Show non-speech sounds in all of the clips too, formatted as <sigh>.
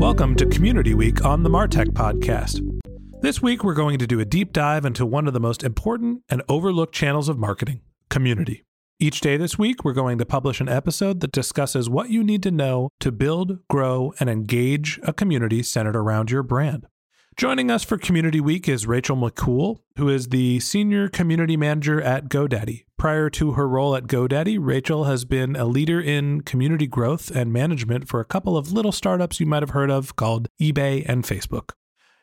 Welcome to Community Week on the Martech Podcast. This week, we're going to do a deep dive into one of the most important and overlooked channels of marketing community. Each day this week, we're going to publish an episode that discusses what you need to know to build, grow, and engage a community centered around your brand. Joining us for Community Week is Rachel Makool, who is the Senior Community Manager at GoDaddy. Prior to her role at GoDaddy, Rachel has been a leader in community growth and management for a couple of little startups you might have heard of called eBay and Facebook.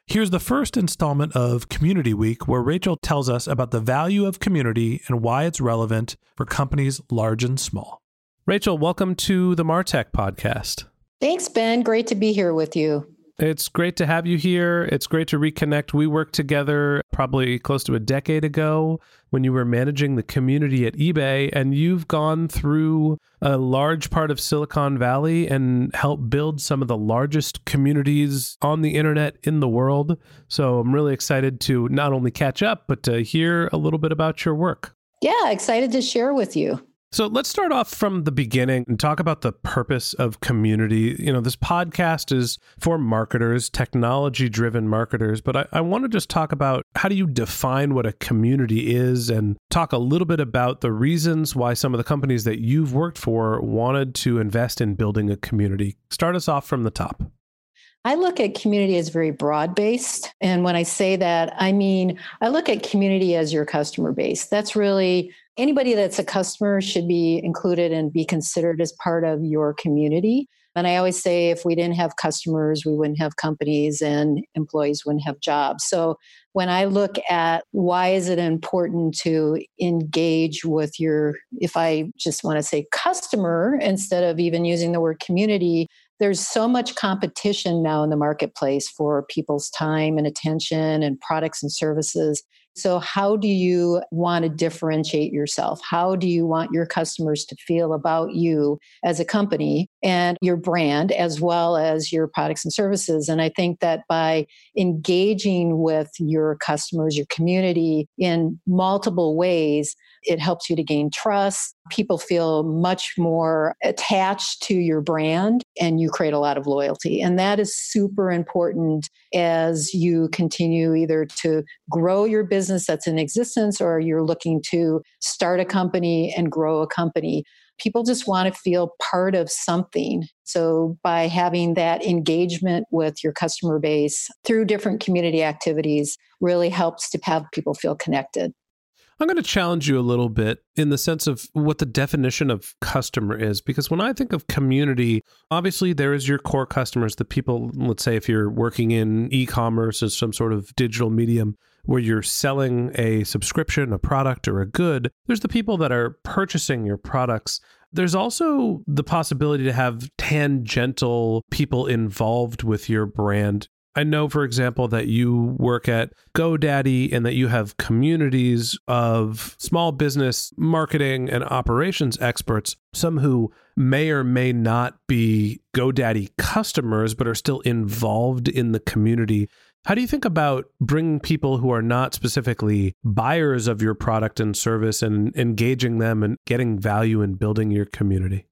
Here's the first installment of Community Week, where Rachel tells us about the value of community and why it's relevant for companies large and small. Rachel, welcome to the Martech podcast. Thanks, Ben. Great to be here with you. It's great to have you here. It's great to reconnect. We worked together probably close to a decade ago when you were managing the community at eBay, and you've gone through a large part of Silicon Valley and helped build some of the largest communities on the internet in the world. So I'm really excited to not only catch up, but to hear a little bit about your work. Yeah, excited to share with you. So let's start off from the beginning and talk about the purpose of community. You know, this podcast is for marketers, technology driven marketers, but I, I, want to just talk about how do you define what a community is and talk a little bit about the reasons why some of the companies that you've worked for wanted to invest in building a community. Start us off from the top. I look at community as very broad based. And when I say that, I mean, I look at community as your customer base. That's really anybody that's a customer should be included and be considered as part of your community. And I always say if we didn't have customers, we wouldn't have companies and employees wouldn't have jobs. So when I look at why is it important to engage with your, if I just want to say customer instead of even using the word community, there's so much competition now in the marketplace for people's time and attention and products and services. So, how do you want to differentiate yourself? How do you want your customers to feel about you as a company and your brand, as well as your products and services? And I think that by engaging with your customers, your community in multiple ways, it helps you to gain trust. People feel much more attached to your brand and you create a lot of loyalty. And that is super important as you continue either to grow your business that's in existence or you're looking to start a company and grow a company people just want to feel part of something. So, by having that engagement with your customer base through different community activities, really helps to have people feel connected. I'm going to challenge you a little bit in the sense of what the definition of customer is. Because when I think of community, obviously there is your core customers, the people, let's say, if you're working in e commerce or some sort of digital medium where you're selling a subscription, a product, or a good, there's the people that are purchasing your products. There's also the possibility to have tangential people involved with your brand I know, for example, that you work at GoDaddy and that you have communities of small business marketing and operations experts, some who may or may not be GoDaddy customers, but are still involved in the community. How do you think about bringing people who are not specifically buyers of your product and service and engaging them and getting value in building your community?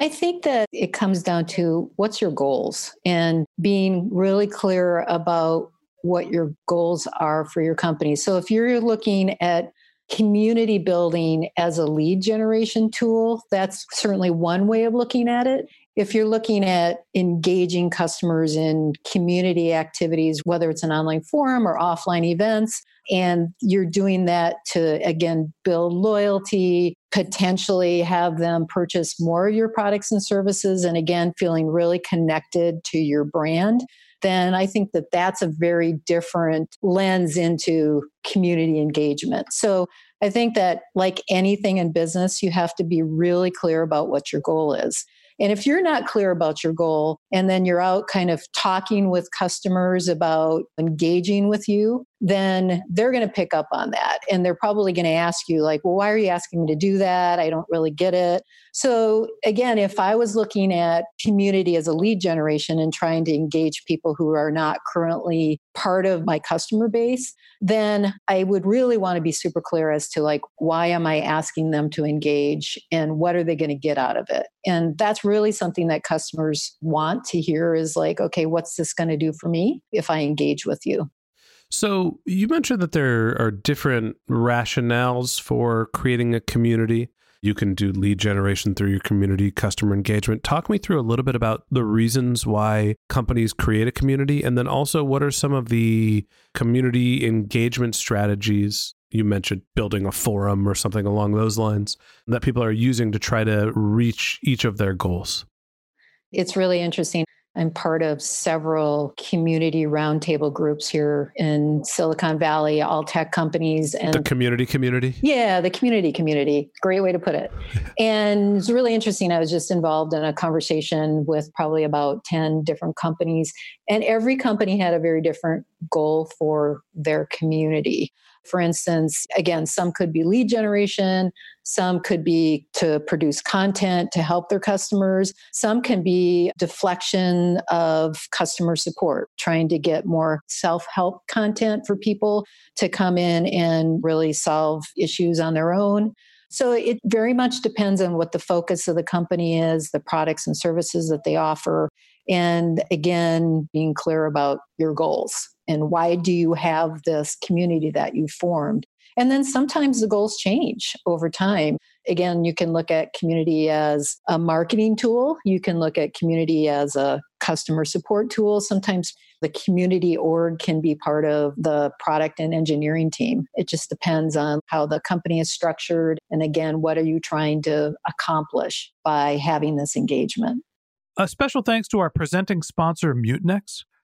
I think that it comes down to what's your goals and being really clear about what your goals are for your company. So if you're looking at community building as a lead generation tool, that's certainly one way of looking at it. If you're looking at engaging customers in community activities, whether it's an online forum or offline events, and you're doing that to, again, build loyalty, potentially have them purchase more of your products and services, and again, feeling really connected to your brand, then I think that that's a very different lens into community engagement. So I think that, like anything in business, you have to be really clear about what your goal is. And if you're not clear about your goal and then you're out kind of talking with customers about engaging with you, then they're going to pick up on that. And they're probably going to ask you, like, well, why are you asking me to do that? I don't really get it. So, again, if I was looking at community as a lead generation and trying to engage people who are not currently part of my customer base, then I would really want to be super clear as to like, why am I asking them to engage and what are they going to get out of it? And that's really something that customers want to hear is like, okay, what's this going to do for me if I engage with you? So, you mentioned that there are different rationales for creating a community. You can do lead generation through your community, customer engagement. Talk me through a little bit about the reasons why companies create a community, and then also what are some of the community engagement strategies you mentioned building a forum or something along those lines that people are using to try to reach each of their goals. It's really interesting. I'm part of several community roundtable groups here in Silicon Valley, all tech companies and the community community. Yeah, the community community. Great way to put it. <laughs> and it's really interesting. I was just involved in a conversation with probably about 10 different companies, and every company had a very different goal for their community. For instance, again, some could be lead generation, some could be to produce content to help their customers, some can be deflection of customer support, trying to get more self help content for people to come in and really solve issues on their own. So it very much depends on what the focus of the company is, the products and services that they offer, and again, being clear about your goals and why do you have this community that you formed. And then sometimes the goals change over time. Again, you can look at community as a marketing tool. You can look at community as a customer support tool. Sometimes the community org can be part of the product and engineering team. It just depends on how the company is structured. And again, what are you trying to accomplish by having this engagement? A special thanks to our presenting sponsor, Mutinex.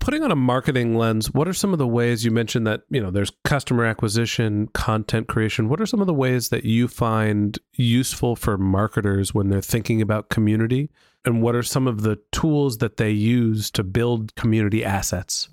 Putting on a marketing lens, what are some of the ways you mentioned that, you know, there's customer acquisition, content creation. What are some of the ways that you find useful for marketers when they're thinking about community? And what are some of the tools that they use to build community assets?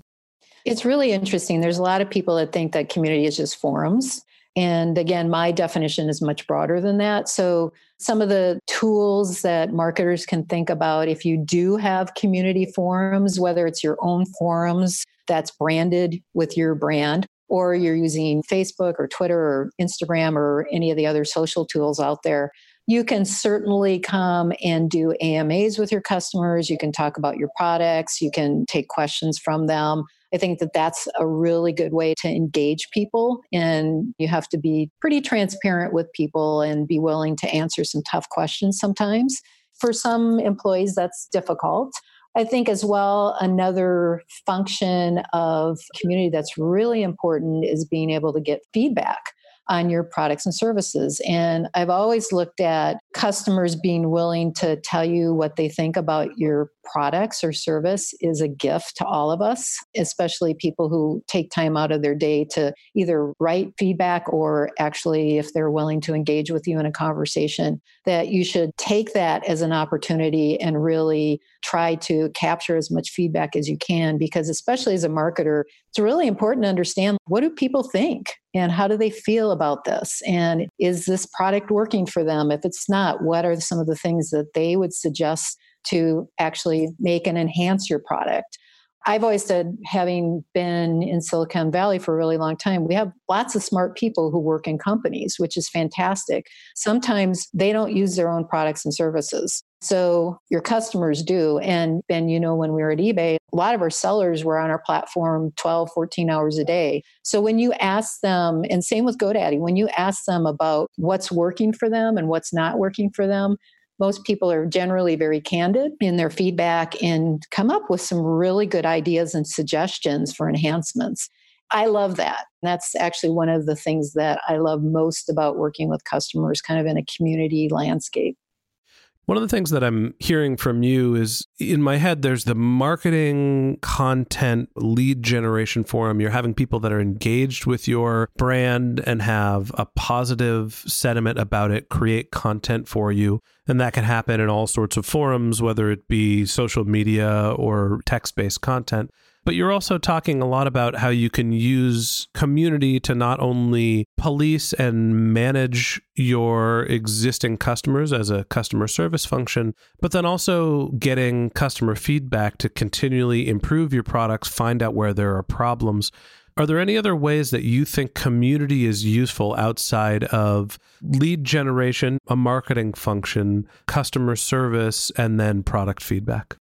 It's really interesting. There's a lot of people that think that community is just forums. And again, my definition is much broader than that. So, some of the tools that marketers can think about if you do have community forums, whether it's your own forums that's branded with your brand, or you're using Facebook or Twitter or Instagram or any of the other social tools out there, you can certainly come and do AMAs with your customers. You can talk about your products. You can take questions from them. I think that that's a really good way to engage people. And you have to be pretty transparent with people and be willing to answer some tough questions sometimes. For some employees, that's difficult. I think as well, another function of community that's really important is being able to get feedback on your products and services. And I've always looked at customers being willing to tell you what they think about your products or service is a gift to all of us, especially people who take time out of their day to either write feedback or actually, if they're willing to engage with you in a conversation, that you should take that as an opportunity and really try to capture as much feedback as you can because especially as a marketer it's really important to understand what do people think and how do they feel about this and is this product working for them if it's not what are some of the things that they would suggest to actually make and enhance your product I've always said, having been in Silicon Valley for a really long time, we have lots of smart people who work in companies, which is fantastic. Sometimes they don't use their own products and services. So your customers do. And Ben, you know, when we were at eBay, a lot of our sellers were on our platform 12, 14 hours a day. So when you ask them, and same with GoDaddy, when you ask them about what's working for them and what's not working for them, most people are generally very candid in their feedback and come up with some really good ideas and suggestions for enhancements. I love that. That's actually one of the things that I love most about working with customers, kind of in a community landscape. One of the things that I'm hearing from you is in my head, there's the marketing content lead generation forum. You're having people that are engaged with your brand and have a positive sentiment about it, create content for you. And that can happen in all sorts of forums, whether it be social media or text based content. But you're also talking a lot about how you can use community to not only police and manage your existing customers as a customer service function, but then also getting customer feedback to continually improve your products, find out where there are problems. Are there any other ways that you think community is useful outside of lead generation, a marketing function, customer service, and then product feedback?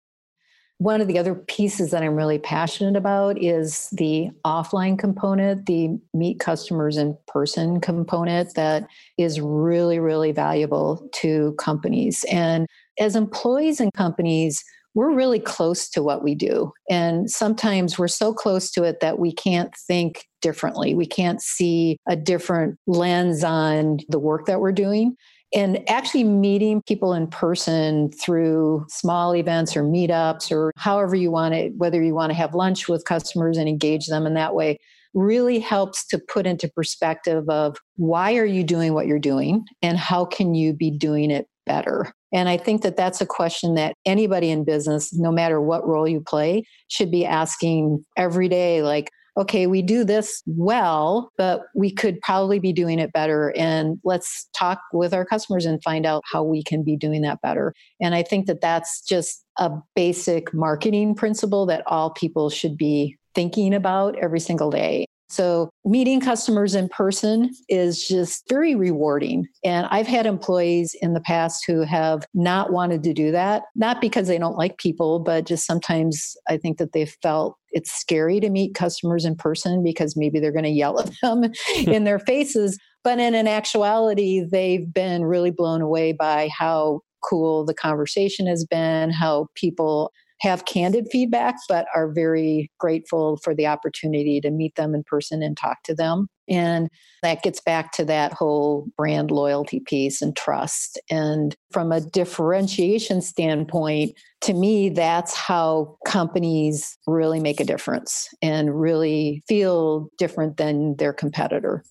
One of the other pieces that I'm really passionate about is the offline component, the meet customers in person component that is really, really valuable to companies. And as employees in companies, we're really close to what we do. And sometimes we're so close to it that we can't think differently. We can't see a different lens on the work that we're doing and actually meeting people in person through small events or meetups or however you want it, whether you want to have lunch with customers and engage them in that way, really helps to put into perspective of why are you doing what you're doing and how can you be doing it better? And i think that that's a question that anybody in business no matter what role you play should be asking every day like okay, we do this well, but we could probably be doing it better. And let's talk with our customers and find out how we can be doing that better. And I think that that's just a basic marketing principle that all people should be thinking about every single day. So, meeting customers in person is just very rewarding. And I've had employees in the past who have not wanted to do that, not because they don't like people, but just sometimes I think that they felt it's scary to meet customers in person because maybe they're going to yell at them <laughs> in their faces. But in an actuality, they've been really blown away by how cool the conversation has been, how people have candid feedback, but are very grateful for the opportunity to meet them in person and talk to them. And that gets back to that whole brand loyalty piece and trust. And from a differentiation standpoint, to me, that's how companies really make a difference and really feel different than their competitor.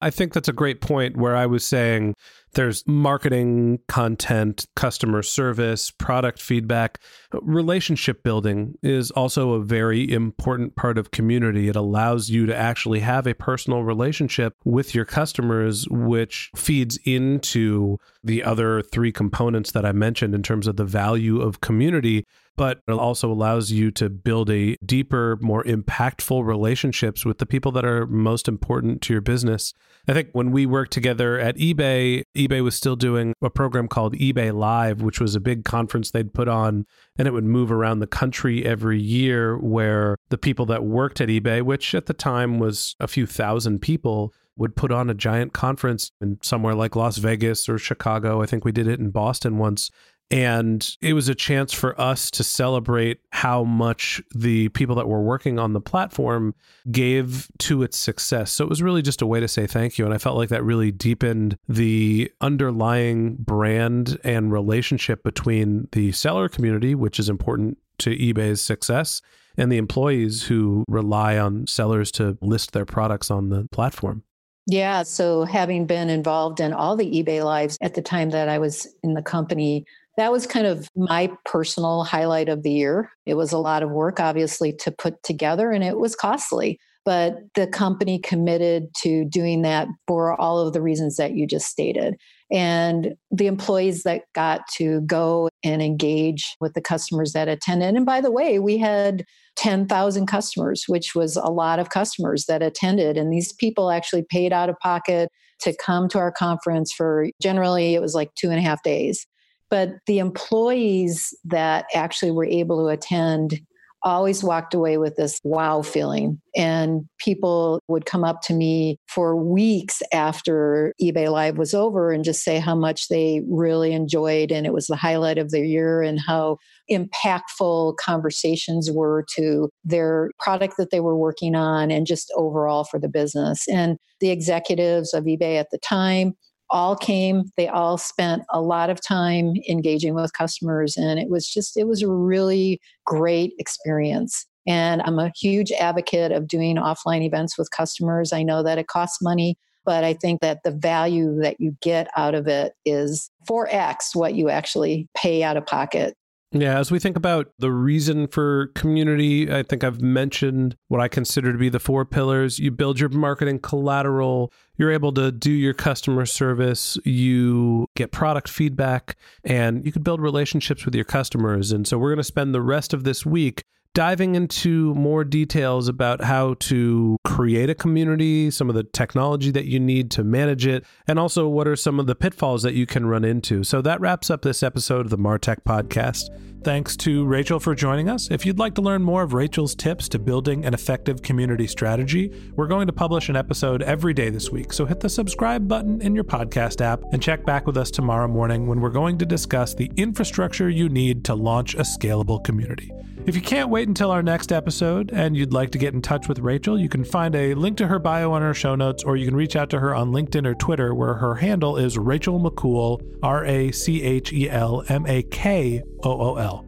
I think that's a great point where I was saying there's marketing, content, customer service, product feedback. Relationship building is also a very important part of community. It allows you to actually have a personal relationship with your customers, which feeds into the other three components that I mentioned in terms of the value of community but it also allows you to build a deeper, more impactful relationships with the people that are most important to your business. I think when we worked together at eBay, eBay was still doing a program called eBay Live, which was a big conference they'd put on, and it would move around the country every year where the people that worked at eBay, which at the time was a few thousand people, would put on a giant conference in somewhere like Las Vegas or Chicago. I think we did it in Boston once. And it was a chance for us to celebrate how much the people that were working on the platform gave to its success. So it was really just a way to say thank you. And I felt like that really deepened the underlying brand and relationship between the seller community, which is important to eBay's success, and the employees who rely on sellers to list their products on the platform. Yeah. So, having been involved in all the eBay lives at the time that I was in the company, that was kind of my personal highlight of the year. It was a lot of work, obviously, to put together, and it was costly. But the company committed to doing that for all of the reasons that you just stated. And the employees that got to go and engage with the customers that attended. And by the way, we had 10,000 customers, which was a lot of customers that attended. And these people actually paid out of pocket to come to our conference for generally, it was like two and a half days. But the employees that actually were able to attend always walked away with this wow feeling. And people would come up to me for weeks after eBay Live was over and just say how much they really enjoyed. And it was the highlight of their year and how impactful conversations were to their product that they were working on and just overall for the business. And the executives of eBay at the time all came they all spent a lot of time engaging with customers and it was just it was a really great experience. And i'm a huge advocate of doing offline events with customers. I know that it costs money but i think that the value that you get out of it is 4x what you actually pay out of pocket yeah, as we think about the reason for community, I think I've mentioned what I consider to be the four pillars. You build your marketing collateral, you're able to do your customer service, you get product feedback, and you can build relationships with your customers. And so we're going to spend the rest of this week diving into more details about how to create a community, some of the technology that you need to manage it, and also what are some of the pitfalls that you can run into. So that wraps up this episode of the Martech podcast. Thanks to Rachel for joining us. If you'd like to learn more of Rachel's tips to building an effective community strategy, we're going to publish an episode every day this week. So hit the subscribe button in your podcast app and check back with us tomorrow morning when we're going to discuss the infrastructure you need to launch a scalable community. If you can't wait until our next episode and you'd like to get in touch with Rachel, you can find a link to her bio on our show notes, or you can reach out to her on LinkedIn or Twitter, where her handle is Rachel Makool, R A C H E L M A K O O L.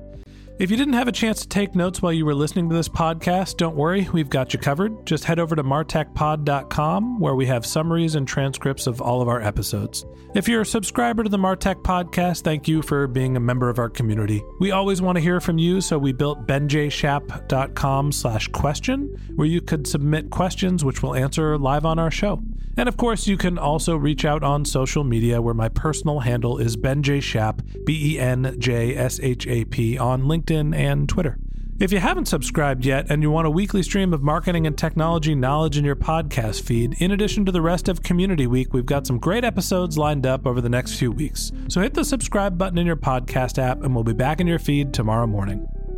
If you didn't have a chance to take notes while you were listening to this podcast, don't worry, we've got you covered. Just head over to martechpod.com where we have summaries and transcripts of all of our episodes. If you're a subscriber to the Martech podcast, thank you for being a member of our community. We always want to hear from you, so we built benjshap.com slash question, where you could submit questions which we'll answer live on our show. And of course, you can also reach out on social media where my personal handle is Ben J. Shap, B E N J S H A P, on LinkedIn and Twitter. If you haven't subscribed yet and you want a weekly stream of marketing and technology knowledge in your podcast feed, in addition to the rest of Community Week, we've got some great episodes lined up over the next few weeks. So hit the subscribe button in your podcast app and we'll be back in your feed tomorrow morning.